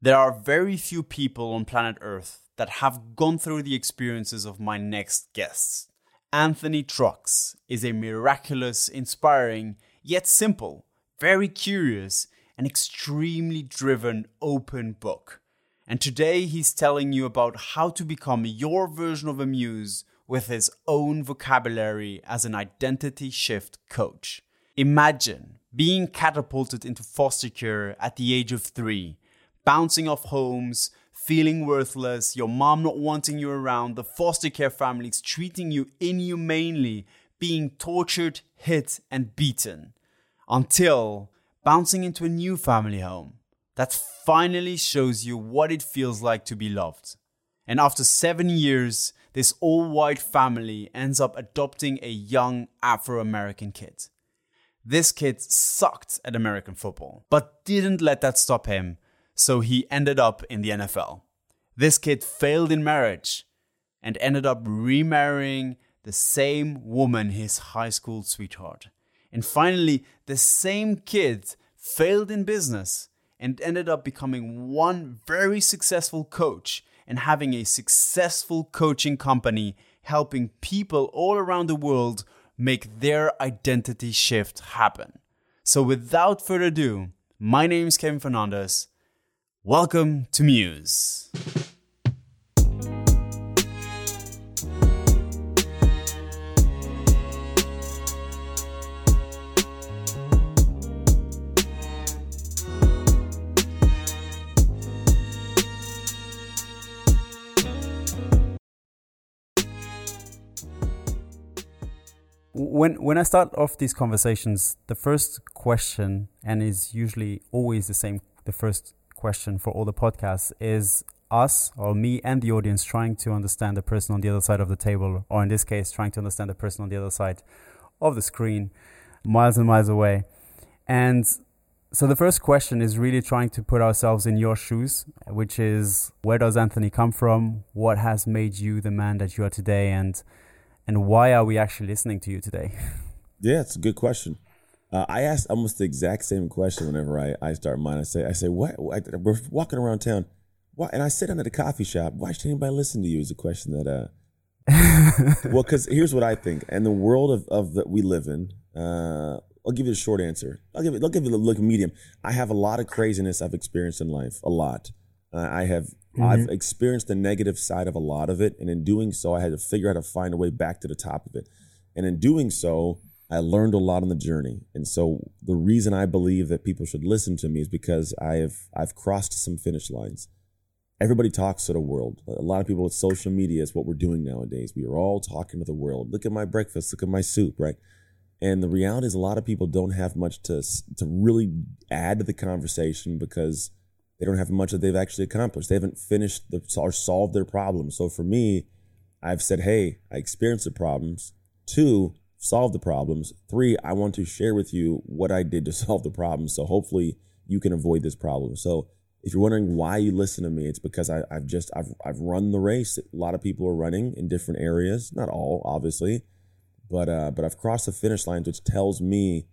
There are very few people on planet Earth that have gone through the experiences of my next guests. Anthony Trucks is a miraculous, inspiring, yet simple, very curious, and extremely driven open book. And today he's telling you about how to become your version of a muse with his own vocabulary as an identity shift coach. Imagine being catapulted into foster care at the age of three bouncing off homes, feeling worthless, your mom not wanting you around, the foster care families treating you inhumanely, being tortured, hit, and beaten. Until bouncing into a new family home that finally shows you what it feels like to be loved. And after seven years, this all white family ends up adopting a young Afro American kid. This kid sucked at American football, but didn't let that stop him so he ended up in the NFL. This kid failed in marriage and ended up remarrying the same woman, his high school sweetheart. And finally, the same kid failed in business and ended up becoming one very successful coach and having a successful coaching company helping people all around the world make their identity shift happen. So, without further ado, my name is Kevin Fernandez Welcome to Muse. when when I start off these conversations, the first question, and is usually always the same, the first question for all the podcasts is us or me and the audience trying to understand the person on the other side of the table, or in this case, trying to understand the person on the other side of the screen, miles and miles away. And so the first question is really trying to put ourselves in your shoes, which is where does Anthony come from? What has made you the man that you are today? And and why are we actually listening to you today? Yeah, it's a good question. Uh, I ask almost the exact same question whenever I, I start mine. I say, I say, what? We're walking around town. Why? And I sit down at a coffee shop. Why should anybody listen to you? Is a question that, uh, well, because here's what I think. And the world of, of that we live in, uh, I'll give you a short answer. I'll give it. I'll give you a look medium. I have a lot of craziness I've experienced in life. A lot. Uh, I have. Mm-hmm. I've experienced the negative side of a lot of it, and in doing so, I had to figure out how to find a way back to the top of it. And in doing so, I learned a lot on the journey. And so the reason I believe that people should listen to me is because I have I've crossed some finish lines. Everybody talks to the world. A lot of people with social media is what we're doing nowadays. We are all talking to the world. Look at my breakfast, look at my soup, right? And the reality is a lot of people don't have much to to really add to the conversation because they don't have much that they've actually accomplished. They haven't finished the, or solved their problems. So for me, I've said, hey, I experienced the problems. Two, solve the problems. Three, I want to share with you what I did to solve the problem. So hopefully you can avoid this problem. So if you're wondering why you listen to me, it's because I, have just I've I've run the race. A lot of people are running in different areas, not all, obviously, but uh, but I've crossed the finish line, which tells me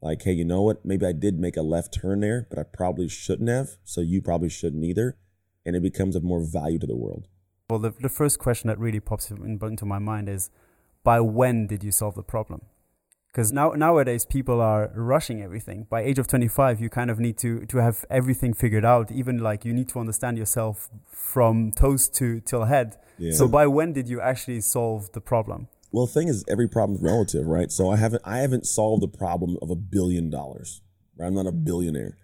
like, hey, you know what? Maybe I did make a left turn there, but I probably shouldn't have. So you probably shouldn't either, and it becomes of more value to the world. Well, the the first question that really pops into my mind is by when did you solve the problem? Because now nowadays people are rushing everything. By age of 25, you kind of need to to have everything figured out. Even like you need to understand yourself from toes to till head. Yeah. So by when did you actually solve the problem? Well, the thing is, every problem is relative, right? So I haven't I haven't solved the problem of a billion dollars. Right? I'm not a billionaire,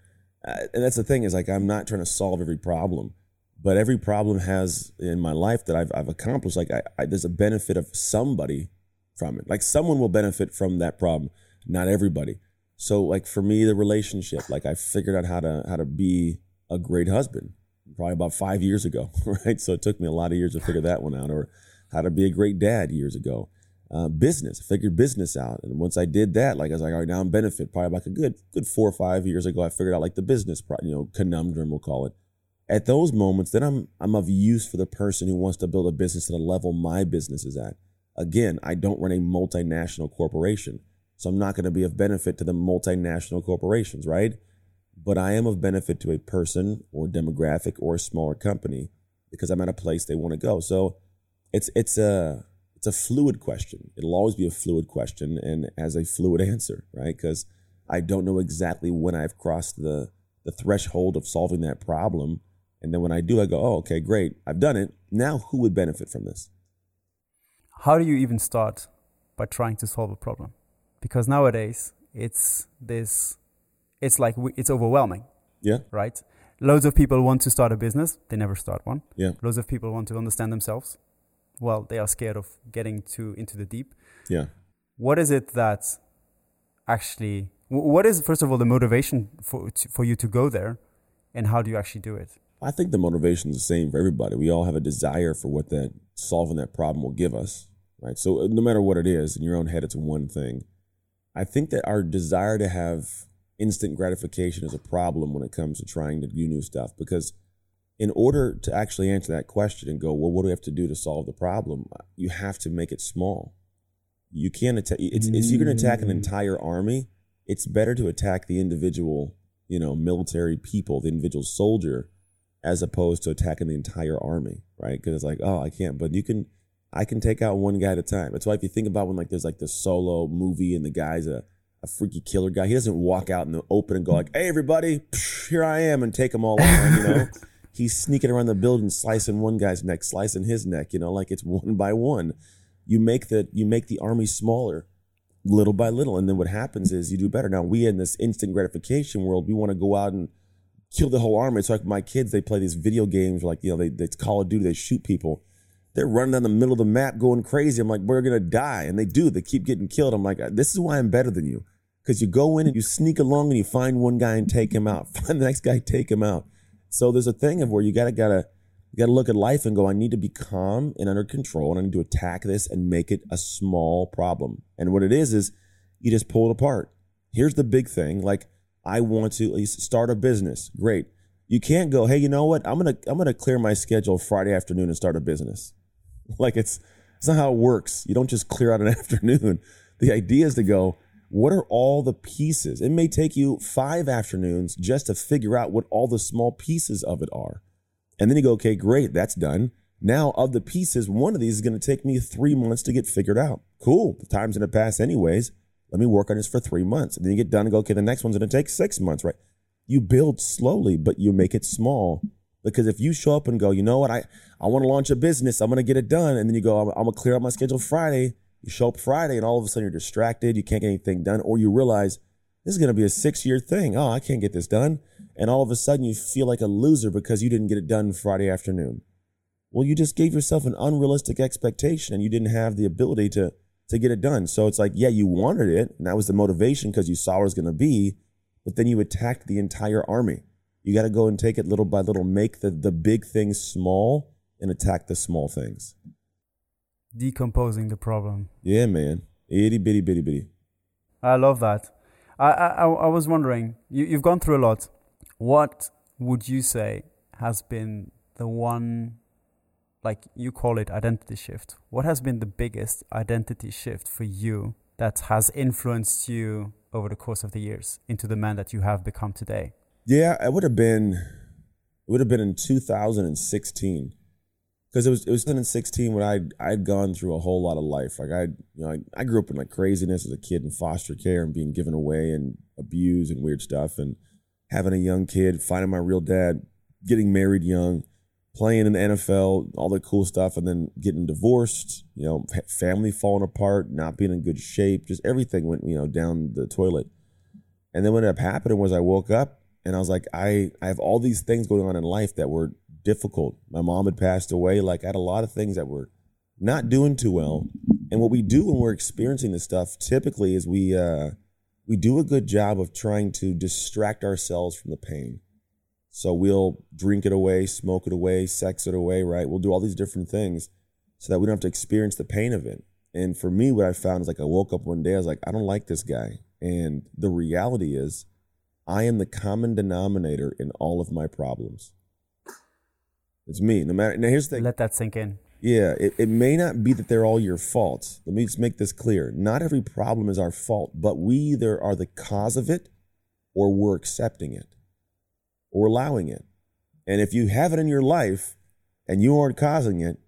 uh, and that's the thing is like I'm not trying to solve every problem but every problem has in my life that I've, I've accomplished, like I, I, there's a benefit of somebody from it. Like someone will benefit from that problem, not everybody. So like for me, the relationship, like I figured out how to how to be a great husband probably about five years ago, right? So it took me a lot of years to figure that one out, or how to be a great dad years ago. Uh, business, figured business out, and once I did that, like I was like, all right, now I'm benefit. Probably like a good good four or five years ago, I figured out like the business, you know, conundrum we'll call it at those moments, then I'm I'm of use for the person who wants to build a business at a level my business is at. Again, I don't run a multinational corporation, so I'm not going to be of benefit to the multinational corporations, right? but I am of benefit to a person or demographic or a smaller company because I'm at a place they want to go. So it's it's a it's a fluid question. It'll always be a fluid question and as a fluid answer, right? Because I don't know exactly when I've crossed the the threshold of solving that problem. And then when I do, I go, oh, okay, great, I've done it. Now, who would benefit from this? How do you even start by trying to solve a problem? Because nowadays it's this, it's like it's overwhelming. Yeah. Right. Loads of people want to start a business, they never start one. Yeah. Loads of people want to understand themselves. Well, they are scared of getting too into the deep. Yeah. What is it that actually what is first of all the motivation for for you to go there, and how do you actually do it? I think the motivation is the same for everybody. We all have a desire for what that solving that problem will give us, right? So no matter what it is, in your own head, it's one thing. I think that our desire to have instant gratification is a problem when it comes to trying to do new stuff because in order to actually answer that question and go, well, what do we have to do to solve the problem? You have to make it small. You can't attack. It's, it's you're going to attack an mm. entire army it's better to attack the individual, you know, military people, the individual soldier, as opposed to attacking the entire army, right? Because it's like, oh, I can't, but you can, I can take out one guy at a time. That's why if you think about when like there's like the solo movie and the guy's a, a freaky killer guy, he doesn't walk out in the open and go like, hey everybody, here I am, and take them all on, you know. He's sneaking around the building, slicing one guy's neck, slicing his neck, you know, like it's one by one. You make the you make the army smaller little by little. And then what happens is you do better. Now, we in this instant gratification world, we want to go out and kill the whole army. It's like my kids, they play these video games like, you know, they, they Call of Duty, they shoot people. They're running down the middle of the map going crazy. I'm like, we're going to die. And they do. They keep getting killed. I'm like, this is why I'm better than you. Because you go in and you sneak along and you find one guy and take him out. Find the next guy, take him out. So there's a thing of where you gotta gotta you got to look at life and go, I need to be calm and under control, and I need to attack this and make it a small problem. And what it is, is you just pull it apart. Here's the big thing. Like, I want to start a business. Great. You can't go, hey, you know what? I'm gonna I'm gonna clear my schedule Friday afternoon and start a business. Like it's it's not how it works. You don't just clear out an afternoon. The idea is to go, what are all the pieces? It may take you five afternoons just to figure out what all the small pieces of it are. And then you go, okay, great, that's done. Now, of the pieces, one of these is going to take me three months to get figured out. Cool. The time's going to pass anyways. Let me work on this for three months. And then you get done and go, okay, the next one's going to take six months, right? You build slowly, but you make it small. Because if you show up and go, you know what, I, I want to launch a business, I'm going to get it done. And then you go, I'm, I'm going to clear up my schedule Friday. You show up Friday and all of a sudden you're distracted. You can't get anything done. Or you realize this is going to be a six year thing. Oh, I can't get this done and all of a sudden you feel like a loser because you didn't get it done Friday afternoon. Well, you just gave yourself an unrealistic expectation and you didn't have the ability to to get it done. So it's like, yeah, you wanted it, and that was the motivation because you saw what it was going to be, but then you attacked the entire army. You got to go and take it little by little, make the the big things small and attack the small things. Decomposing the problem. Yeah, man. Itty bitty bitty bitty. I love that. I I, I was wondering, you, you've gone through a lot. What would you say has been the one, like you call it identity shift? What has been the biggest identity shift for you that has influenced you over the course of the years into the man that you have become today? Yeah, it would have been, it would have been in 2016 because it was it was 2016 when I I'd gone through a whole lot of life. Like I you know I, I grew up in like craziness as a kid in foster care and being given away and abused and weird stuff and having a young kid, finding my real dad, getting married young, playing in the NFL, all the cool stuff, and then getting divorced, you know, family falling apart, not being in good shape, just everything went, you know, down the toilet. And then what ended up happening was I woke up and I was like, I, I have all these things going on in life that were difficult. My mom had passed away. Like I had a lot of things that were not doing too well. And what we do when we're experiencing this stuff typically is we, uh, we do a good job of trying to distract ourselves from the pain. So we'll drink it away, smoke it away, sex it away, right? We'll do all these different things so that we don't have to experience the pain of it. And for me, what I found is like I woke up one day, I was like, I don't like this guy. And the reality is, I am the common denominator in all of my problems. It's me. No matter now here's the thing. Let that sink in. Yeah, it, it may not be that they're all your faults. Let me just make this clear. Not every problem is our fault, but we either are the cause of it or we're accepting it. Or allowing it. And if you have it in your life and you aren't causing it,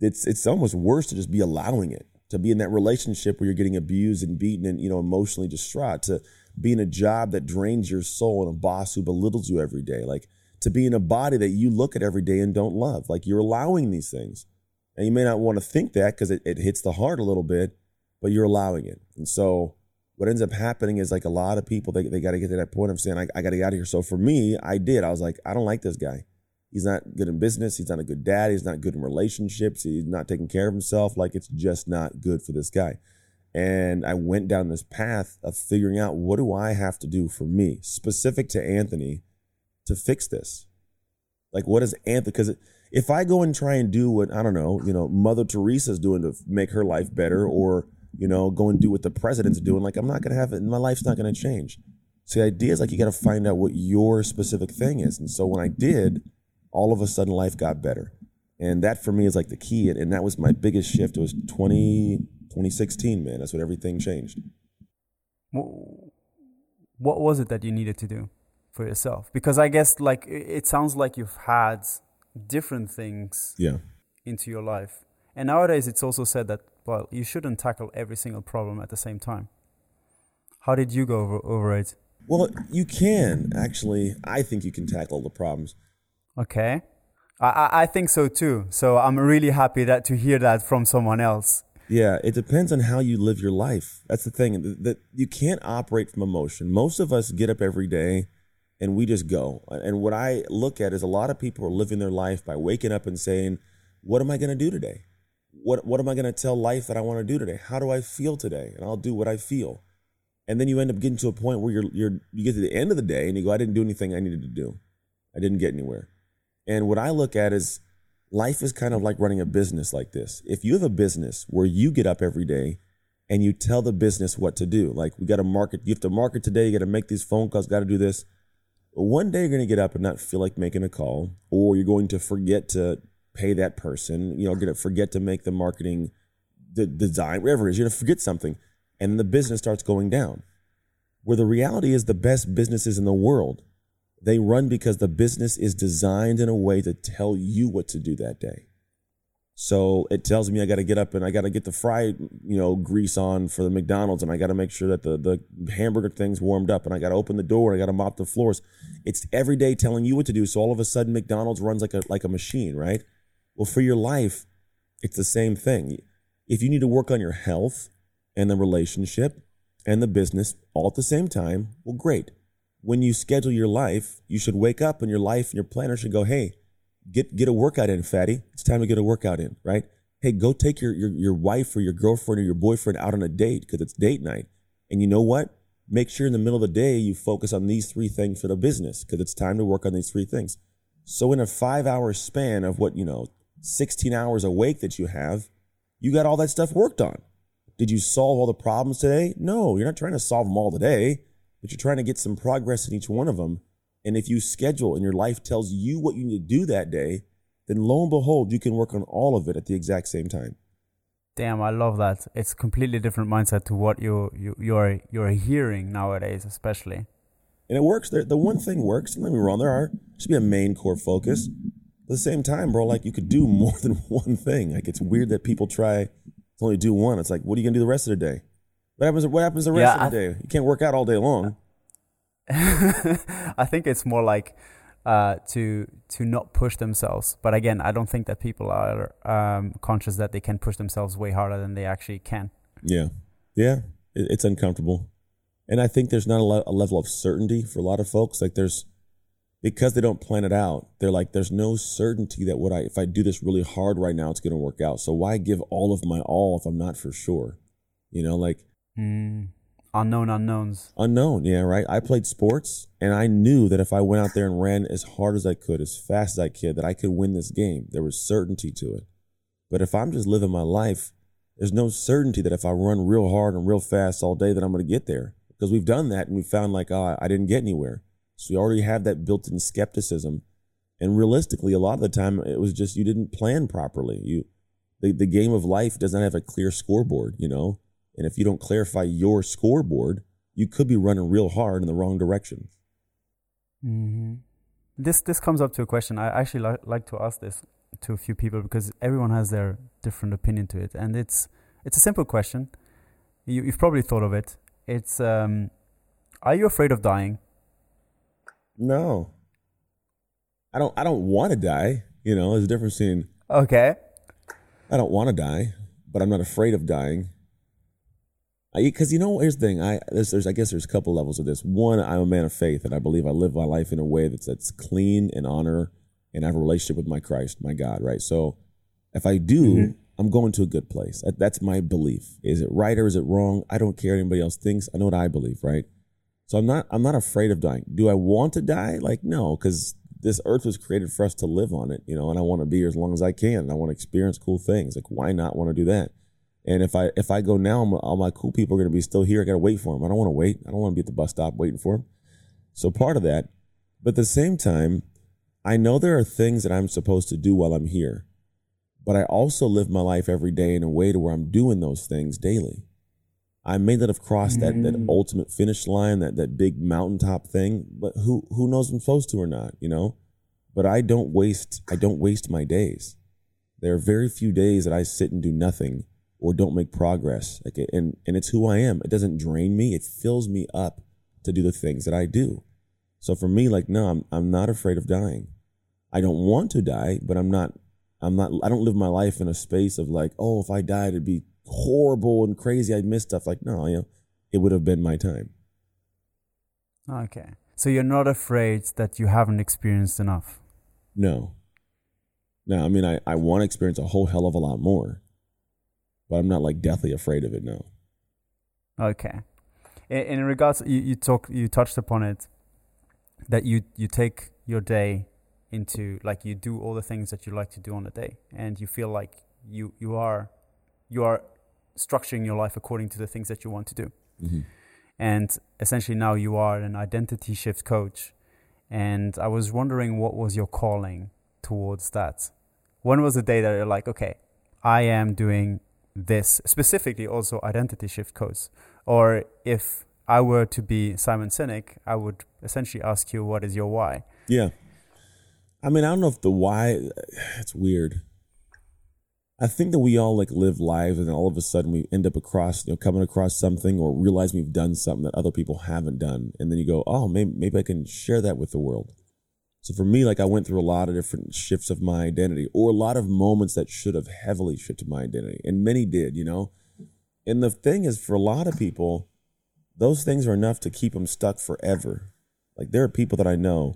it's it's almost worse to just be allowing it to be in that relationship where you're getting abused and beaten and you know emotionally distraught to be in a job that drains your soul and a boss who belittles you every day. Like to be in a body that you look at every day and don't love. Like you're allowing these things. And you may not want to think that because it, it hits the heart a little bit but you're allowing it. And so what ends up happening is like a lot of people they, they got to get to that point of saying I, I got to get out of here so for me i did i was like i don't like this guy He's not good in business. He's not a good dad. He's not good in relationships. He's not taking care of himself. Like it's just not good for this guy. And I went down this path of figuring out what do I have to do for me, specific to Anthony, to fix this. Like, what is Anthony? Because if I go and try and do what, I don't know, you know, Mother Teresa's doing to make her life better, or, you know, go and do what the president's doing, like, I'm not going to have it. My life's not going to change. So the idea is like, you got to find out what your specific thing is. And so when I did, all of a sudden life got better. And that for me is like the key. And that was my biggest shift. It was 20, 2016, man. That's when everything changed. What was it that you needed to do for yourself? Because I guess like it sounds like you've had different things yeah. into your life. And nowadays it's also said that, well, you shouldn't tackle every single problem at the same time. How did you go over, over it? Well, you can actually. I think you can tackle the problems. Okay. I, I think so too. So I'm really happy that to hear that from someone else. Yeah, it depends on how you live your life. That's the thing that you can't operate from emotion. Most of us get up every day and we just go. And what I look at is a lot of people are living their life by waking up and saying, "What am I going to do today? What what am I going to tell life that I want to do today? How do I feel today?" And I'll do what I feel. And then you end up getting to a point where you're you're you get to the end of the day and you go, "I didn't do anything I needed to do. I didn't get anywhere." And what I look at is life is kind of like running a business like this. If you have a business where you get up every day and you tell the business what to do, like we got to market, you have to market today, you got to make these phone calls, got to do this. One day you're going to get up and not feel like making a call, or you're going to forget to pay that person. You know, to forget to make the marketing, the design, whatever it is. You're to forget something, and the business starts going down. Where the reality is, the best businesses in the world they run because the business is designed in a way to tell you what to do that day. So it tells me I got to get up and I got to get the fried, you know, grease on for the McDonald's and I got to make sure that the, the hamburger thing's warmed up and I got to open the door. And I got to mop the floors. It's every day telling you what to do. So all of a sudden McDonald's runs like a, like a machine, right? Well, for your life, it's the same thing. If you need to work on your health and the relationship and the business all at the same time, well, great when you schedule your life, you should wake up and your life and your planner should go, hey, get get a workout in, fatty. It's time to get a workout in, right? Hey, go take your your, your wife or your girlfriend or your boyfriend out on a date because it's date night. And you know what? Make sure in the middle of the day you focus on these three things for the business because it's time to work on these three things. So in a five hour span of what, you know, 16 hours awake that you have, you got all that stuff worked on. Did you solve all the problems today? No, you're not trying to solve them all today but you're trying to get some progress in each one of them. And if you schedule and your life tells you what you need to do that day, then lo and behold, you can work on all of it at the exact same time. Damn, I love that. It's a completely different mindset to what you you you're you're hearing nowadays, especially. And it works. The, the one thing works. Don't let me wrong. There are should be a main core focus. At the same time, bro, like you could do more than one thing. Like it's weird that people try to only do one. It's like, what are you gonna do the rest of the day? What happens? What happens the rest yeah, of the day? You can't work out all day long. I think it's more like uh, to to not push themselves. But again, I don't think that people are um, conscious that they can push themselves way harder than they actually can. Yeah, yeah, it, it's uncomfortable, and I think there's not a, le- a level of certainty for a lot of folks. Like there's because they don't plan it out. They're like, there's no certainty that what I if I do this really hard right now, it's going to work out. So why give all of my all if I'm not for sure? You know, like Mm. Unknown unknowns. Unknown, yeah, right. I played sports, and I knew that if I went out there and ran as hard as I could, as fast as I could, that I could win this game. There was certainty to it. But if I'm just living my life, there's no certainty that if I run real hard and real fast all day, that I'm going to get there. Because we've done that, and we found like, oh, I didn't get anywhere. So we already have that built-in skepticism. And realistically, a lot of the time, it was just you didn't plan properly. You, the, the game of life doesn't have a clear scoreboard. You know, and if you don't clarify your scoreboard, you could be running real hard in the wrong direction. Mm-hmm. This this comes up to a question. I actually li- like to ask this to a few people because everyone has their different opinion to it, and it's it's a simple question. You, you've probably thought of it. It's um, are you afraid of dying? No. I don't I don't want to die. You know, there's a difference between Okay. I don't want to die, but I'm not afraid of dying. Because you know, here's the thing. I there's, there's I guess there's a couple levels of this. One, I'm a man of faith, and I believe I live my life in a way that's that's clean and honor, and I have a relationship with my Christ, my God. Right. So, if I do, Mm-hmm. I'm going to a good place. That's my belief. Is it right or is it wrong? I don't care what anybody else thinks. I know what I believe. Right. So I'm not I'm not afraid of dying. Do I want to die? Like no, because this earth was created for us to live on it, you know, and I want to be here as long as I can. And I want to experience cool things. Like why not want to do that? And if I if I go now, I'm- all my cool people are going to be still here. I got to wait for them. I don't want to wait. I don't want to be at the bus stop waiting for them. So part of that, but at the same time, I know there are things that I'm supposed to do while I'm here, but I also live my life every day in a way to where I'm doing those things daily. I may not have crossed that, that mm. ultimate finish line, that, that big mountaintop thing, but who who knows if I'm supposed to or not, you know? But I don't waste I don't waste my days. There are very few days that I sit and do nothing or don't make progress. Like and and it's who I am. It doesn't drain me. It fills me up to do the things that I do. So for me, like, no, I'm I'm not afraid of dying. I don't want to die, but I'm not I'm not I don't live my life in a space of like, oh, if I died it'd be horrible and crazy. I missed stuff. Like, no, you know, it would have been my time. Okay. So you're not afraid that you haven't experienced enough. No. No, I mean I, I want to experience a whole hell of a lot more. But I'm not like deathly afraid of it, no. Okay. In, in regards, you, you talk, you touched upon it, that you you take your day into like you do all the things that you like to do on a day, and you feel like you you are you are structuring your life according to the things that you want to do, hmm and essentially now you are an identity shift coach, and I was wondering what was your calling towards that. When was the day that you're like, okay, I am doing this specifically also identity shift codes or if i were to be simon sinek i would essentially ask you what is your why Yeah. I mean, I don't know if the why it's weird. I think that we all like live lives and all of a sudden we end up across, you know, coming across something or realize we've done something that other people haven't done. And then you go, oh, maybe, maybe I can share that with the world. So for me, like I went through a lot of different shifts of my identity or a lot of moments that should have heavily shifted my identity. And many did, you know? And the thing is, for a lot of people, those things are enough to keep them stuck forever. Like there are people that I know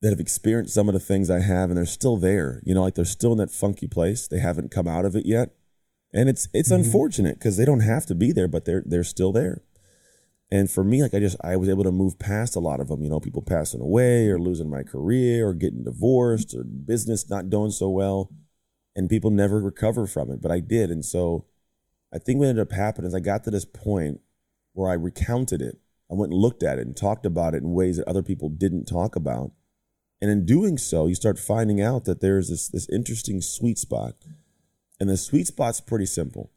that have experienced some of the things I have and they're still there. You know, like they're still in that funky place. They haven't come out of it yet. And it's it's mm-hmm. unfortunate because they don't have to be there, but they're they're still there. And for me, like I just I was able to move past a lot of them. You know, people passing away or losing my career or getting divorced or business not doing so well, and people never recover from it. But I did, and so I think what ended up happening is I got to this point where I recounted it. I went and looked at it and talked about it in ways that other people didn't talk about. And in doing so, you start finding out that there's this this interesting sweet spot. And the sweet spot's pretty simple.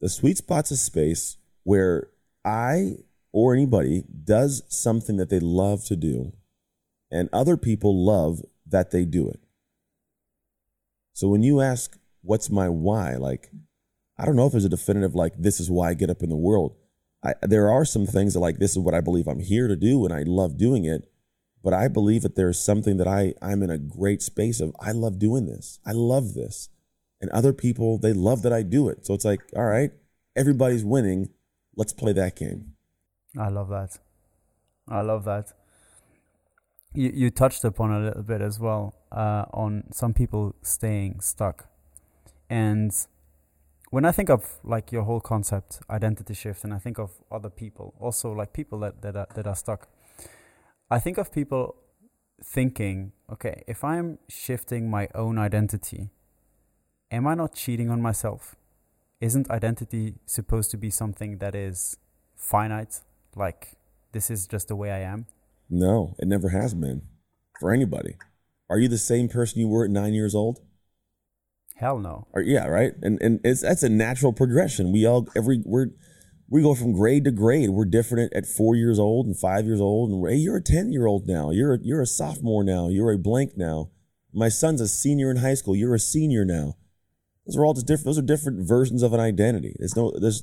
The sweet spot's a space where I or anybody does something that they love to do, and other people love that they do it. So when you ask, what's my why? Like, I don't know if there's a definitive, like, this is why I get up in the world. I, there are some things that, like, this is what I believe I'm here to do, and I love doing it. But I believe that there's something that I, I'm in a great space of, I love doing this. I love this. And other people, they love that I do it. So it's like, all right, everybody's winning. Let's play that game. i love that i love that you, you touched upon a little bit as well uh, on some people staying stuck and when i think of like your whole concept identity shift and i think of other people also like people that, that, are, that are stuck i think of people thinking okay if i'm shifting my own identity am i not cheating on myself isn't identity supposed to be something that is finite like this is just the way i am No, it never has been for anybody. Are you the same person you were at nine years old? hell no Or yeah, right. And and it's that's a natural progression. We all every we're we go from grade to grade. We're different at, four years old and five years old. And hey, you're a 10 year old now. You're a, you're a sophomore now. You're a blank now. My son's a senior in high school. You're a senior now. Those are all just different. Those are different versions of an identity. There's no, there's,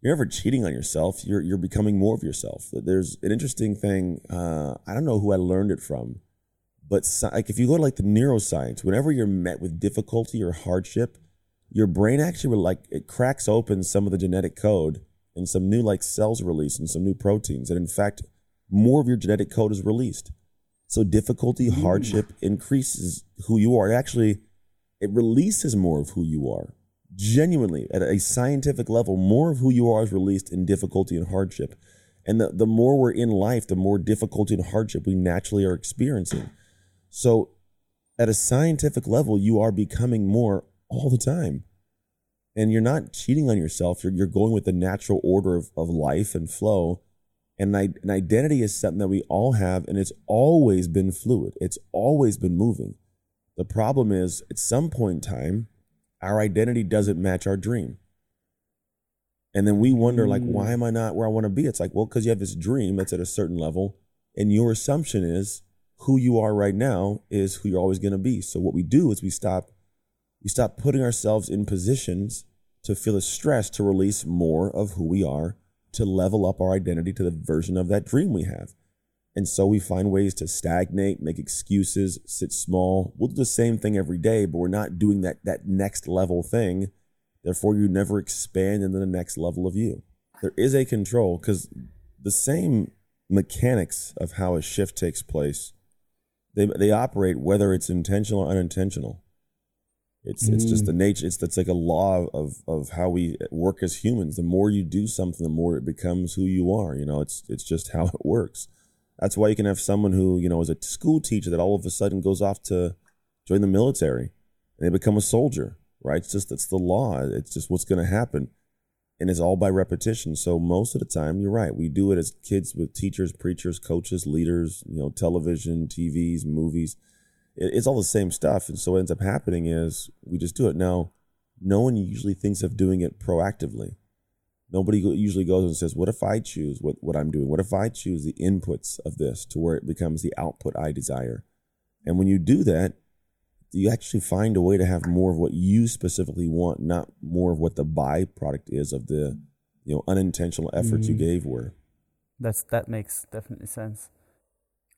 you're never cheating on yourself. You're, you're becoming more of yourself. There's an interesting thing. Uh, I don't know who I learned it from, but like if you go to like the neuroscience, whenever you're met with difficulty or hardship, your brain actually will like, it cracks open some of the genetic code and some new like cells release and some new proteins. And in fact, more of your genetic code is released. So difficulty, mm. hardship increases who you are. It actually, it releases more of who you are. Genuinely, at a scientific level, more of who you are is released in difficulty and hardship. And the, the more we're in life, the more difficulty and hardship we naturally are experiencing. So, at a scientific level, you are becoming more all the time. And you're not cheating on yourself. You're, you're going with the natural order of, of life and flow. And an identity is something that we all have, and it's always been fluid. It's always been moving. The problem is, at some point in time, our identity doesn't match our dream. And then we wonder, like, why mm. am I not where I want to be? It's like, well, because you have this dream that's at a certain level, and your assumption is who you are right now is who you're always going to be. So what we do is we stop, we stop putting ourselves in positions to feel the stress to release more of who we are, to level up our identity to the version of that dream we have. And so we find ways to stagnate, make excuses, sit small. We'll do the same thing every day, but we're not doing that, that next level thing. Therefore, you never expand into the next level of you. There is a control because the same mechanics of how a shift takes place, they, they operate whether it's intentional or unintentional. It's mm. it's just the mm. nature. It's that's like a law of of how we work as humans. The more you do something, the more it becomes who you are. You know, it's it's just how it works. That's why you can have someone who, you know, is a school teacher that all of a sudden goes off to join the military and they become a soldier, right? It's just, it's the law. It's just what's going to happen. And it's all by repetition. So most of the time, you're right. We do it as kids with teachers, preachers, coaches, leaders, you know, television, TVs, movies. It's all the same stuff. And so what ends up happening is we just do it. Now, no one usually thinks of doing it proactively. Nobody usually goes and says, What if I choose what, what I'm doing? What if I choose the inputs of this to where it becomes the output I desire? And when you do that, you actually find a way to have more of what you specifically want, not more of what the byproduct is of the you know unintentional efforts mm-hmm. you gave were. That's that makes definitely sense.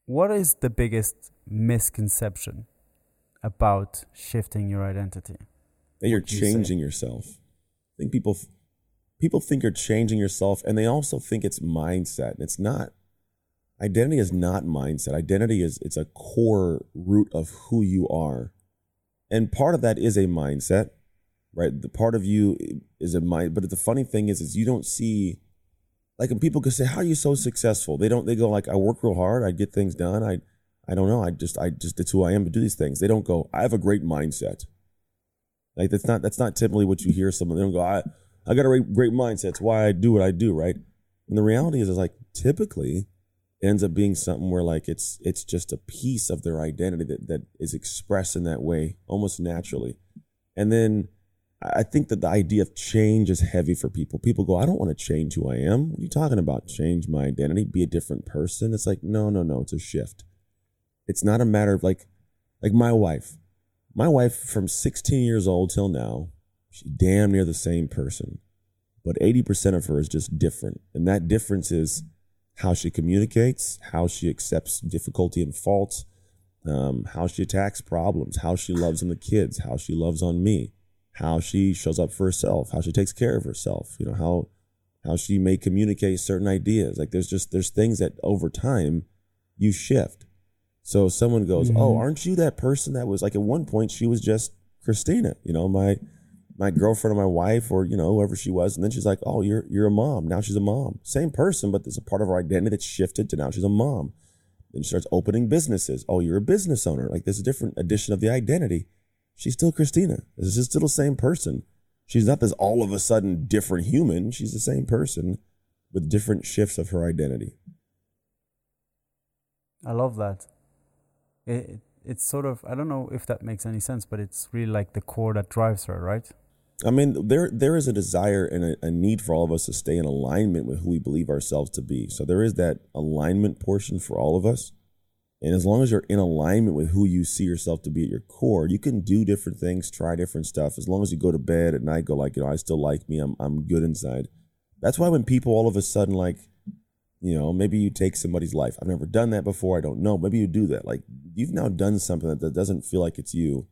What is the biggest misconception about shifting your identity? That you're changing you yourself. I think people people think you're changing yourself and they also think it's mindset. It's not. Identity is not mindset. Identity is it's a core root of who you are. And part of that is a mindset, right? The part of you is a mind, but the funny thing is is you don't see like when people can say, How are you so successful? They don't they go like I work real hard, I get things done, I I don't know, I just I just it's who I am to do these things. They don't go, I have a great mindset. Like that's not that's not typically what you hear someone. They don't go, I I got a great mindset. It's why I do what I do, right? And the reality is, is like typically it ends up being something where like it's it's just a piece of their identity that, that is expressed in that way almost naturally. And then I think that the idea of change is heavy for people. People go, I don't want to change who I am. What are you talking about? Change my identity, be a different person. It's like, no, no, no, it's a shift. It's not a matter of like like my wife. My wife from 16 years old till now She's damn near the same person, but 80% of her is just different. And that difference is how she communicates, how she accepts difficulty and faults, um, how she attacks problems, how she loves on the kids, how she loves on me, how she shows up for herself, how she takes care of herself, you know, how how she may communicate certain ideas. Like there's just there's things that over time you shift. So someone goes, mm-hmm. "Oh, aren't you that person that was like at one point she was just Christina, you know, my my girlfriend or my wife or you know whoever she was. And then she's like oh you're you're a mom. Now she's a mom. Same person but there's a part of her identity that's shifted to now she's a mom. Then she starts opening businesses. Oh you're a business owner. Like there's a different addition of the identity she's still christina. This is still the same person. She's not this all of a sudden different human. She's the same person with different shifts of her identity. I love that. It, it's sort of i don't know if that makes any sense but it's really like the core that drives her right? I mean, there there is a desire and a, a, need for all of us to stay in alignment with who we believe ourselves to be. So there is that alignment portion for all of us. And as long as you're in alignment with who you see yourself to be at your core, you can do different things, try different stuff. As long as you go to bed at night, go like, you know, I still like me. I'm I'm good inside. That's why when people all of a sudden like, you know, maybe you take somebody's life. I've never done that before. I don't know. Maybe you do that. Like you've now done something that, that doesn't feel like it's you.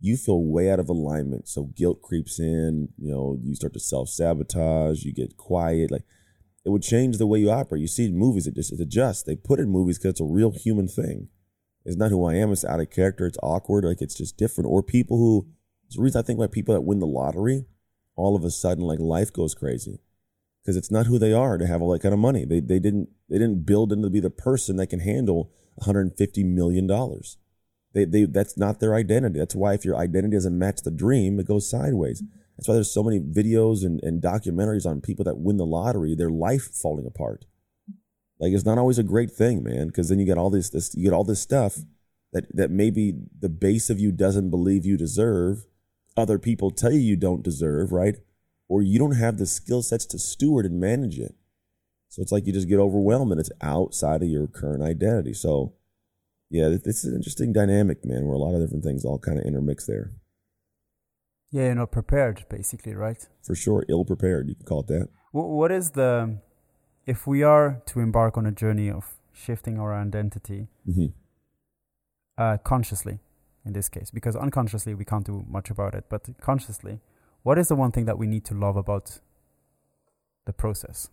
You feel way out of alignment. So guilt creeps in, you know, you start to self sabotage, you get quiet. Like it would change the way you operate. You see in movies, it just it adjusts. They put in movies because it's a real human thing. It's not who I am. It's out of character. It's awkward. Like it's just different. Or people who. It's the reason I think why people that win the lottery, all of a sudden, like life goes crazy, because it's not who they are to have all that kind of money. They they didn't they didn't build into be the person that can handle 150 million dollars. They they that's not their identity. That's why if your identity doesn't match the dream, it goes sideways. That's why there's so many videos and, and documentaries on people that win the lottery, their life falling apart. Like it's not always a great thing, man, because then you get all this, this you get all this stuff that that maybe the base of you doesn't believe you deserve, other people tell you you don't deserve, right? Or you don't have the skill sets to steward and manage it. So it's like you just get overwhelmed and it's outside of your current identity. So yeah, it's an interesting dynamic, man, where a lot of different things all kind of intermix there. Yeah, you're not prepared, basically, right? For sure, ill prepared. You can call it that. What is the, if we are to embark on a journey of shifting our identity mm-hmm. uh, consciously, in this case, because unconsciously we can't do much about it, but consciously, what is the one thing that we need to love about the process?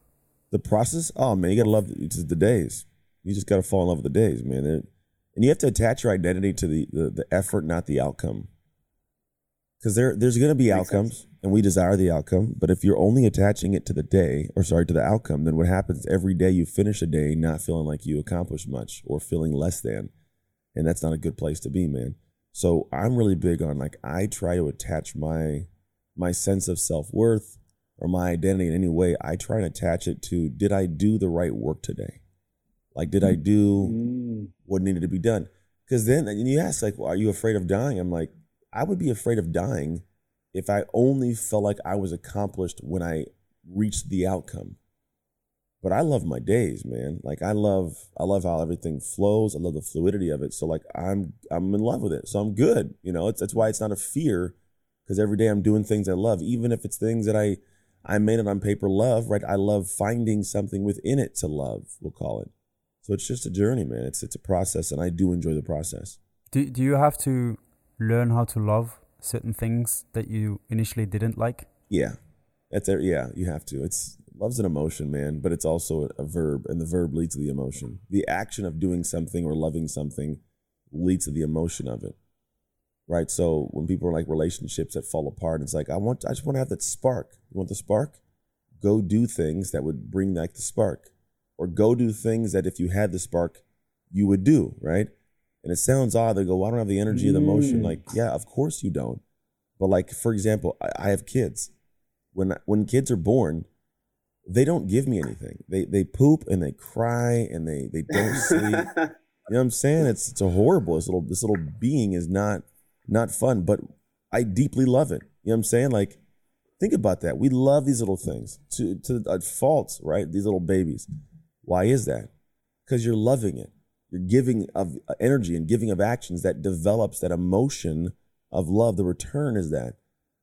The process? Oh man, you gotta love the days. You just gotta fall in love with the days, man. and you have to attach your identity to the, the, the effort, not the outcome because there there's going to be outcomes sense. and we desire the outcome but if you're only attaching it to the day or sorry to the outcome then what happens every day you finish a day not feeling like you accomplished much or feeling less than and that's not a good place to be man. So i'm really big on like i try to attach my my sense of self-worth or my identity in any way. I try and attach it to did i do the right work today? Like did i do mm. what needed to be done? Because then and you ask like well, are you afraid of dying? I'm like I would be afraid of dying if I only felt like I was accomplished when I reached the outcome. But I love my days, man. Like I love I love how everything flows. I love the fluidity of it. So like I'm I'm in love with it. So I'm good. You know, it's that's why it's not a fear because every day I'm doing things I love, even if it's things that I I made it on paper love, right? I love finding something within it to love, we'll call it. So it's just a journey, man. It's it's a process and I do enjoy the process. Do do you have to learn how to love certain things that you initially didn't like? Yeah. That's it. Yeah, you have to. It's love's an emotion, man, but it's also a verb, and the verb leads to the emotion. The action of doing something or loving something leads to the emotion of it. Right. So when people are like relationships that fall apart, it's like I want I just want to have that spark. You want the spark? Go do things that would bring back the spark. Or go do things that if you had the spark, you would do, right? And it sounds odd. They go, well, I don't have the energy, or the emotion. Mm. Like, yeah, of course you don't. But like, for example, I, I have kids. When when kids are born, they don't give me anything. They they poop and they cry and they they don't sleep. you know what I'm saying? It's it's a horrible. This little this little being is not not fun, but I deeply love it. You know what I'm saying? Like, think about that. We love these little things to to a fault, right? These little babies. Why is that? Because you're loving it giving of uh, energy and giving of actions that develops that emotion of love. The return is that.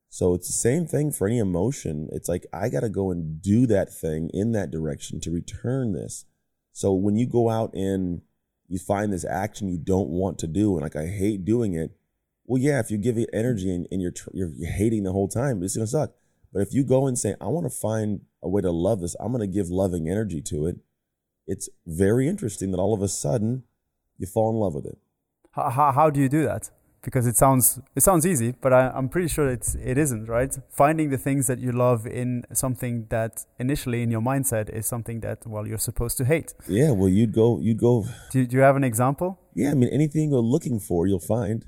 So it's the same thing for any emotion. It's like I got to go and do that thing in that direction to return this. So when you go out and you find this action you don't want to do, and like I hate doing it, well, yeah, if you give it energy and, and you're, you're, you're hating the whole time, it's gonna suck. But if you go and say, I want to find a way to love this, I'm gonna give loving energy to it it's very interesting that all of a sudden you fall in love with it. How, how, how do you do that? Because it sounds it sounds easy, but I, I'm pretty sure it's it isn't right. Finding the things that you love in something that initially in your mindset is something that well you're supposed to hate. Yeah, well you'd go you'd go. Do, do you have an example? Yeah, I mean anything you go looking for, you'll find.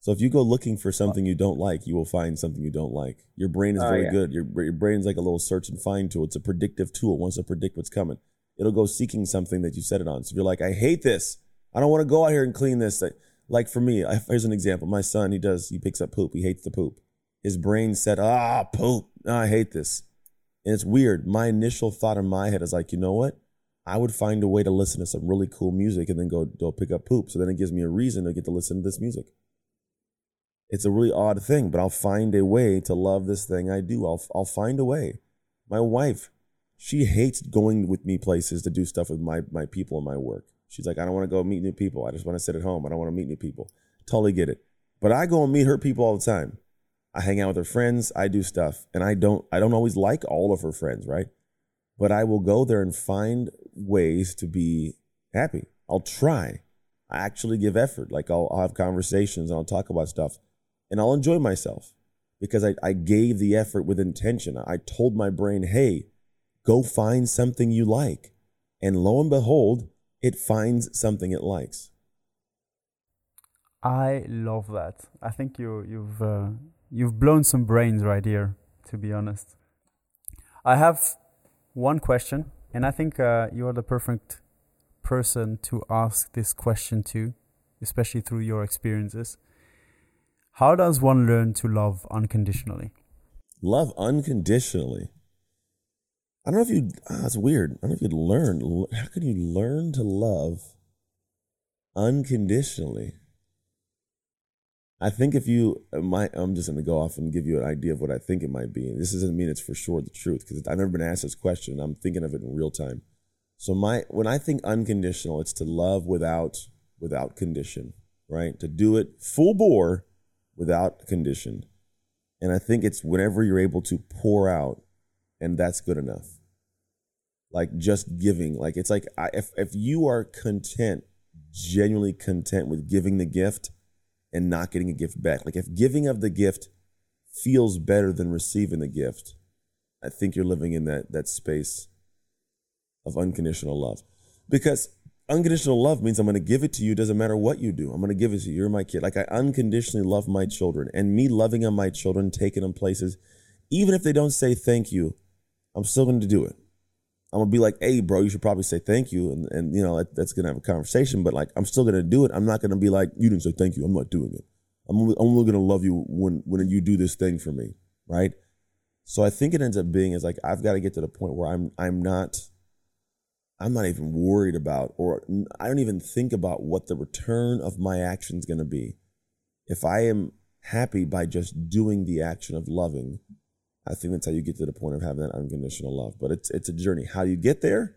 So if you go looking for something you don't like, you will find something you don't like. Your brain is oh, very yeah. good. Your your brain's like a little search and find tool. It's a predictive tool. It wants to predict what's coming it'll go seeking something that you set it on. So if you're like, I hate this. I don't want to go out here and clean this. Like for me, I, here's an example. My son, he does, he picks up poop. He hates the poop. his brain said, ah, poop. No, I hate this. And it's weird. My initial thought in my head is like, you know what? I would find a way to listen to some really cool music and then go go pick up poop. So then it gives me a reason to get to listen to this music. It's a really odd thing, but I'll find a way to love this thing I do. I'll I'll find a way. My wife, she hates going with me places to do stuff with my my people and my work. She's like, I don't want to go meet new people. I just want to sit at home. I don't want to meet new people. Totally get it. But I go and meet her people all the time. I hang out with her friends, I do stuff, and I don't I don't always like all of her friends, right? But I will go there and find ways to be happy. I'll try. I actually give effort. Like I'll, I'll have conversations and I'll talk about stuff and I'll enjoy myself because I, I gave the effort with intention. I told my brain, hey, go find something you like. And lo and behold, it finds something it likes. I love that. I think you you've uh, you've blown some brains right here. To be honest, I have one question, and I think uh, you are the perfect person to ask this question to, especially through your experiences. How does one learn to love unconditionally? Love unconditionally. I don't know if you. Oh, that's weird. I don't know if you'd learn. How can you learn to love unconditionally? I think if you uh, might, I'm just going to go off and give you an idea of what I think it might be. This doesn't mean it's for sure the truth because I've never been asked this question. I'm thinking of it in real time. So my when I think unconditional, it's to love without without condition, right? To do it full bore without condition. And I think it's whenever you're able to pour out, and that's good enough. Like just giving, like it's like I, if if you are content, genuinely content with giving the gift and not getting a gift back. Like if giving of the gift feels better than receiving the gift, I think you're living in that that space of unconditional love. Because unconditional love means I'm going to give it to you. Doesn't matter what you do. I'm going to give it to you. You're my kid. Like I unconditionally love my children, and me loving on my children, taking them places, even if they don't say thank you, I'm still going to do it. I'm gonna be like, hey, bro, you should probably say thank you, and and you know that, that's gonna have a conversation. But like, I'm still gonna do it. I'm not gonna be like, you didn't say thank you. I'm not doing it. I'm only, I'm only gonna love you when when you do this thing for me, right? So I think it ends up being is like I've got to get to the point where I'm I'm not I'm not even worried about, or I don't even think about what the return of my action is gonna be. If I am happy by just doing the action of loving, I think that's how you get to the point of having that unconditional love. But it's it's a journey. How do you get there?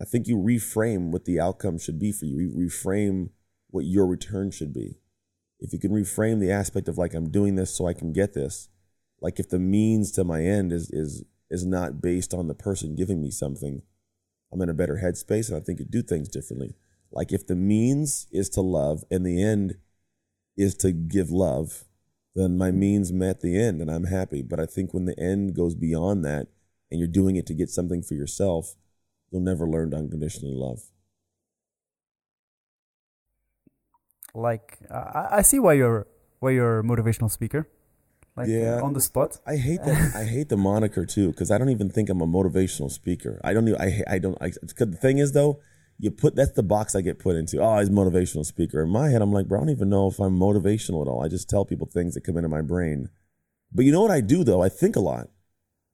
I think you reframe what the outcome should be for you. You reframe what your return should be. If you can reframe the aspect of like I'm doing this so I can get this, like if the means to my end is is is not based on the person giving me something, I'm in a better headspace and I think you do things differently. Like if the means is to love and the end is to give love, then my means met the end and I'm happy. But I think when the end goes beyond that and you're doing it to get something for yourself, you'll never learn to unconditionally love. Like I, I see why you're why you're a motivational speaker. Like yeah, on the spot. I hate that. I hate the moniker too because I don't even think I'm a motivational speaker. I don't. Even, I I don't. I, the thing is though, you put that's the box I get put into. Oh, he's motivational speaker. In my head, I'm like, bro, I don't even know if I'm motivational at all. I just tell people things that come into my brain. But you know what I do though? I think a lot.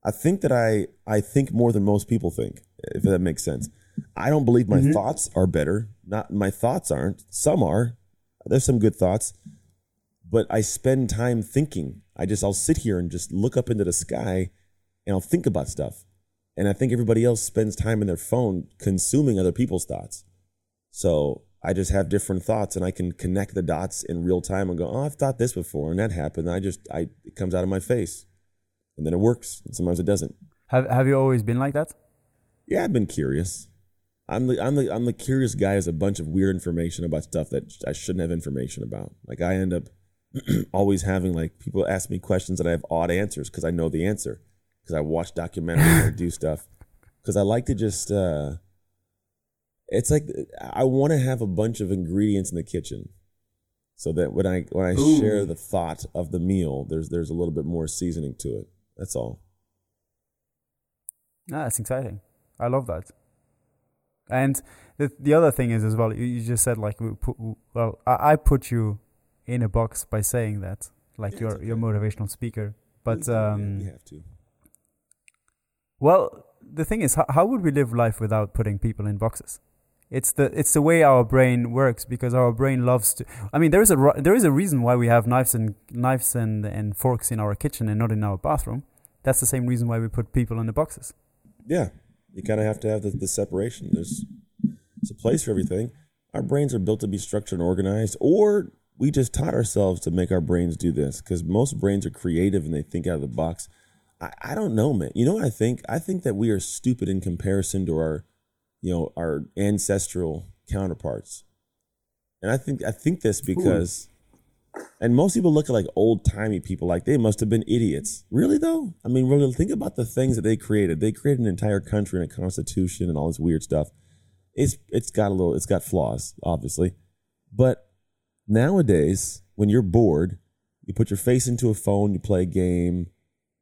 I think that I I think more than most people think, if that makes sense. I don't believe my mm-hmm. thoughts are better. Not my thoughts aren't. Some are. There's some good thoughts. But I spend time thinking. I just I'll sit here and just look up into the sky and I'll think about stuff. And I think everybody else spends time in their phone consuming other people's thoughts. So I just have different thoughts and I can connect the dots in real time and go, oh, I've thought this before and that happened. And I just, I, it comes out of my face and then it works. And sometimes it doesn't. Have, have you always been like that? Yeah, I've been curious. I'm the, I'm the, I'm the curious guy as a bunch of weird information about stuff that I shouldn't have information about. Like I end up always having like people ask me questions that I have odd answers because I know the answer because I watch documentaries or do stuff because I like to just. Uh, it's like I want to have a bunch of ingredients in the kitchen, so that when I when I Ooh. share the thought of the meal, there's there's a little bit more seasoning to it. That's all. Ah, that's exciting. I love that. And the the other thing is as well. You, you just said like we put well, I, I put you in a box by saying that like Yeah, your it's your okay. motivational speaker. But We- um, we have to. Well, the thing is, how, how would we live life without putting people in boxes? It's the it's the way our brain works because our brain loves to. I mean, there is a there is a reason why we have knives and knives and, and forks in our kitchen and not in our bathroom. That's the same reason why we put people in the boxes. Yeah, you kind of have to have the, the separation. There's it's a place for everything. Our brains are built to be structured and organized, or we just taught ourselves to make our brains do this because most brains are creative and they think out of the box. I, I don't know, man. You know what I think? I think that we are stupid in comparison to our, you know, our ancestral counterparts. And I think I think this because and most people look at like old timey people like they must have been idiots. Really though? I mean, really think about the things that they created. They created an entire country and a constitution and all this weird stuff. It's it's got a little it's got flaws, obviously. But nowadays, when you're bored, you put your face into a phone, you play a game,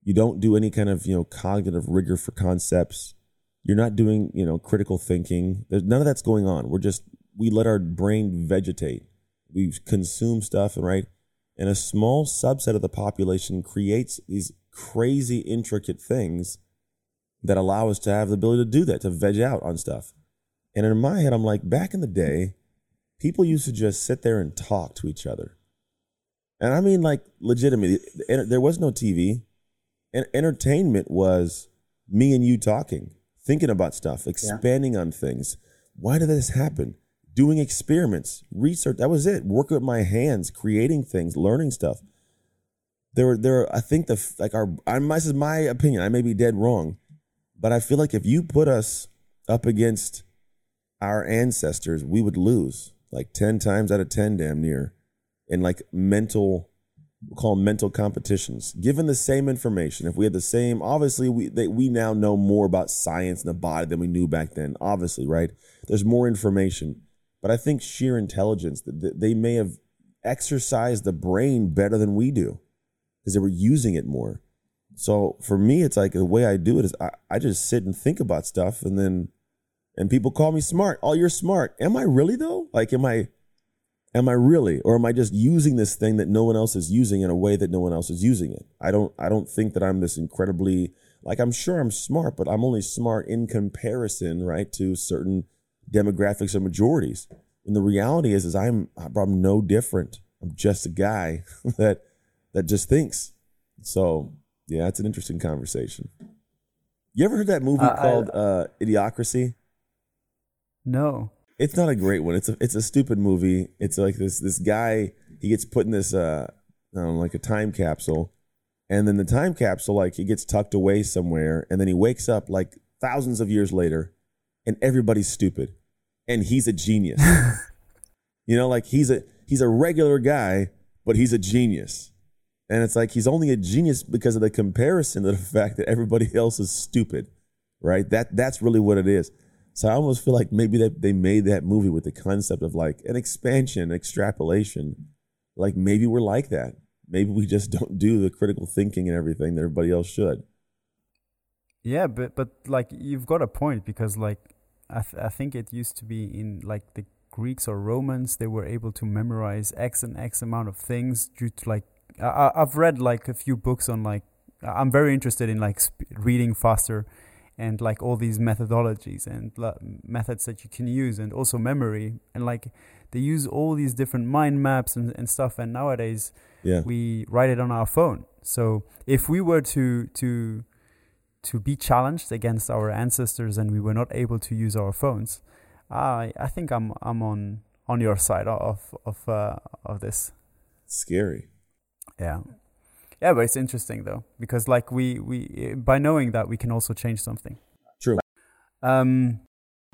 you don't do any kind of, you know, cognitive rigor for concepts. You're not doing, you know, critical thinking. There's none of that's going on. We're just we let our brain vegetate we consume stuff and right and a small subset of the population creates these crazy intricate things that allow us to have the ability to do that to veg out on stuff and in my head i'm like back in the day people used to just sit there and talk to each other and i mean like legitimately there was no tv and entertainment was me and you talking thinking about stuff expanding on things why did this happen doing experiments, research. That was it. Working with my hands, creating things, learning stuff. There were there. I think the like our. I'm, this is my opinion. I may be dead wrong, but I feel like if you put us up against our ancestors, we would lose like ten times out of ten, damn near, in like mental. We'll call them mental competitions. Given the same information, if we had the same, obviously we they, we now know more about science and the body than we knew back then. Obviously, right? There's more information but I think sheer intelligence that that they may have exercised the brain better than we do because they were using it more. So for me, it's like the way I do it is I, I just sit and think about stuff and then and people call me smart. Oh, you're smart. Am I really though? Like am I am I really or am I just using this thing that no one else is using in a way that no one else is using it? I don't I don't think that I'm this incredibly like I'm sure I'm smart, but I'm only smart in comparison, right, to certain demographics or majorities. And the reality is, is I'm I'm no different. I'm just a guy that that just thinks. So yeah, it's an interesting conversation. You ever heard that movie Uh, I- called uh, Idiocracy? No. It's not a great one. It's a it's a stupid movie. It's like this this guy he gets put in this uh I like a time capsule, and then the time capsule like he gets tucked away somewhere, and then he wakes up like thousands of years later, and everybody's stupid, and he's a genius. you know, like he's a he's a regular guy, but he's a genius. And it's like he's only a genius because of the comparison to the fact that everybody else is stupid, right? That that's really what it is. So I almost feel like maybe that they made that movie with the concept of like an expansion, extrapolation. Like maybe we're like that. Maybe we just don't do the critical thinking and everything that everybody else should. Yeah, but but like you've got a point because like I th- I think it used to be in like the Greeks or Romans they were able to memorize X and X amount of things due to like I, I've read like a few books on like I'm very interested in like sp- reading faster and like all these methodologies and methods that you can use and also memory. And like they use all these different mind maps and, and stuff. And nowadays Yeah. we write it on our phone. So if we were to to to be challenged against our ancestors and we were not able to use our phones i i think i'm i'm on on your side of of uh, of this. Scary. yeah yeah but it's interesting though because like we we by knowing that we can also change something True. um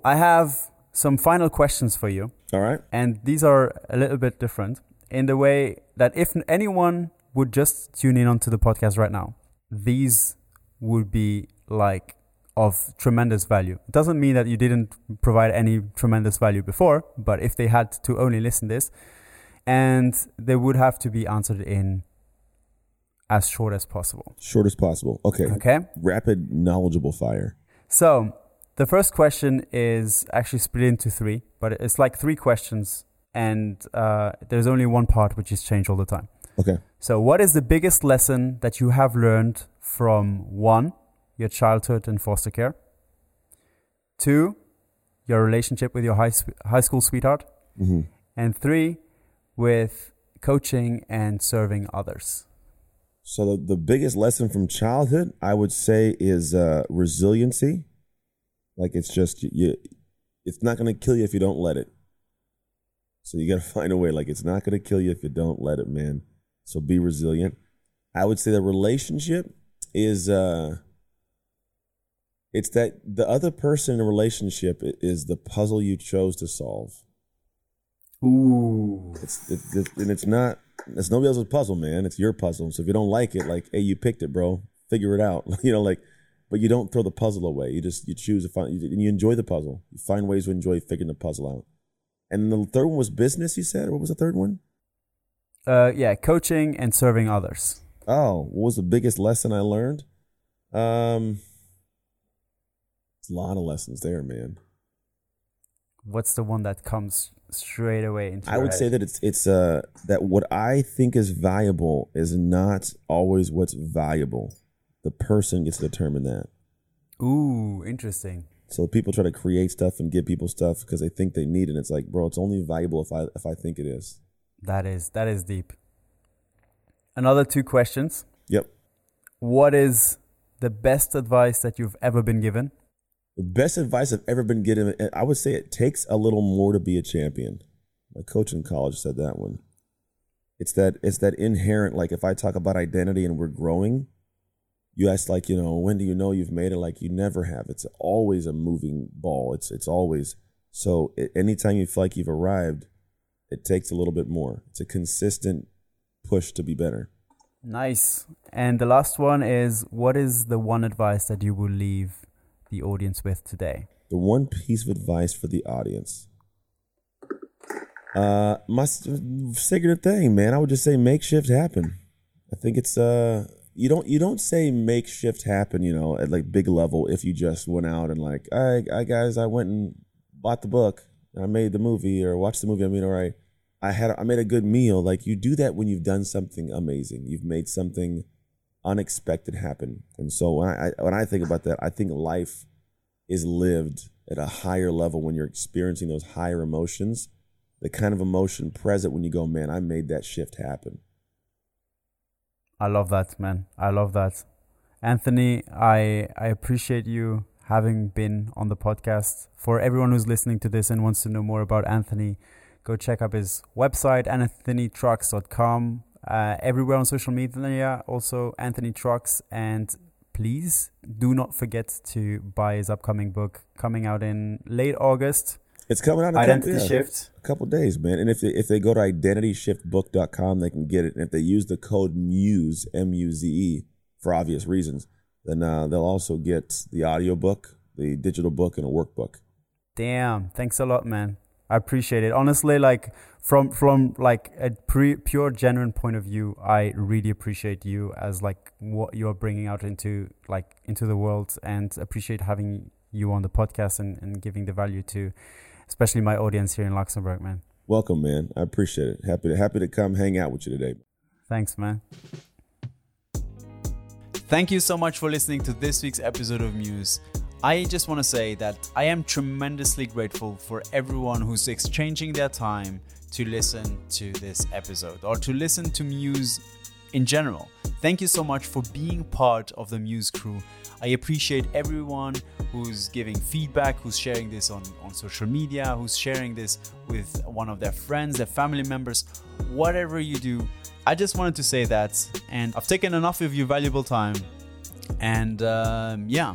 i have some final questions for you All right. and these are a little bit different in the way that if anyone would just tune in onto the podcast right now, these would be like of tremendous value. It doesn't mean that you didn't provide any tremendous value before, but if they had to only listen this, and they would have to be answered in as short as possible. Short as possible. Okay. Okay? Rapid, knowledgeable fire. So the first question is actually split into three, but it's like three questions, and uh, there's only one part which is changed all the time. Okay. So, what is the biggest lesson that you have learned from one, your childhood and foster care, two, your relationship with your high, high school sweetheart, hmm and three, with coaching and serving others? So the, the biggest lesson from childhood, I would say, is uh, resiliency. Like it's just you, it's not going to kill you if you don't let it. So you got to find a way. Like it's not going to kill you if you don't let it, man. So be resilient. I would say the relationship is uh, it's that the other person in a relationship is the puzzle you chose to solve. Ooh. It's, it's, it's and it's not it's nobody else's puzzle, man. It's your puzzle. So if you don't like it, like, hey, you picked it, bro. Figure it out. you know, like, but you don't throw the puzzle away. You just you choose to find you, and you enjoy the puzzle. You find ways to enjoy figuring the puzzle out. And the third one was business. You said, what was the third one? Uh, yeah, coaching and serving others. Oh, what was the biggest lesson I learned? Um, a lot of lessons there, man. What's the one that comes straight away into I would say that it's it's uh that what I think is valuable is not always what's valuable. The person gets to determine that. Ooh, interesting. So people try to create stuff and give people stuff because they think they need it. And it's like, bro, it's only valuable if I if I think it is. That is that is deep. Another two questions. Yep. What is the best advice that you've ever been given? Best advice I've ever been given, I would say it takes a little more to be a champion. My coach in college said that one. It's that it's that inherent, like if I talk about identity and we're growing, you ask like, you know, when do you know you've made it? Like you never have. It's always a moving ball. It's it's always so anytime you feel like you've arrived, it takes a little bit more. It's a consistent push to be better. Nice. And the last one is what is the one advice that you will leave the audience with today? the one piece of advice for the audience. Uh, my second thing, man, I would just say make shift happen. I think it's uh, you don't you don't say make shift happen, you know, at like big level if you just went out and like, right, I guys, I went and bought the book, I made the movie or watched the movie. I mean, all right, I had I made a good meal. Like you do that when you've done something amazing. You've made something unexpected happen. And so when I, when I think about that, I think life is lived at a higher level when you're experiencing those higher emotions, the kind of emotion present when you go, man, I made that shift happen. I love that, man. I love that. Anthony, I I appreciate you having been on the podcast. For everyone who's listening to this and wants to know more about Anthony, go check out his website, anthonytrucks.com. Uh, everywhere on social media, also Anthony Trucks. And please do not forget to buy his upcoming book coming out in late August. It's coming out in a Identity couple, yeah, Shift. a couple days, man. And if they, if they go to identityshiftbook.com, they can get it. And if they use the code MUSE, M U Z E, for obvious reasons, then uh, they'll also get the audiobook, the digital book, and a workbook. Damn, thanks a lot, man. I appreciate it. Honestly, like from from like a pre, pure genuine point of view, I really appreciate you as like what you're bringing out into like into the world, and appreciate having you on the podcast and, and giving the value to, especially my audience here in Luxembourg, man. Welcome, man. I appreciate it. Happy to happy to come hang out with you today. Thanks, man. Thank you so much for listening to this week's episode of Muse. I just want to say that I am tremendously grateful for everyone who's exchanging their time to listen to this episode or to listen to Muse in general. Thank you so much for being part of the Muse crew. I appreciate everyone who's giving feedback, who's sharing this on, on social media, who's sharing this with one of their friends, their family members, whatever you do. I just wanted to say that, and I've taken enough of your valuable time. And um, yeah,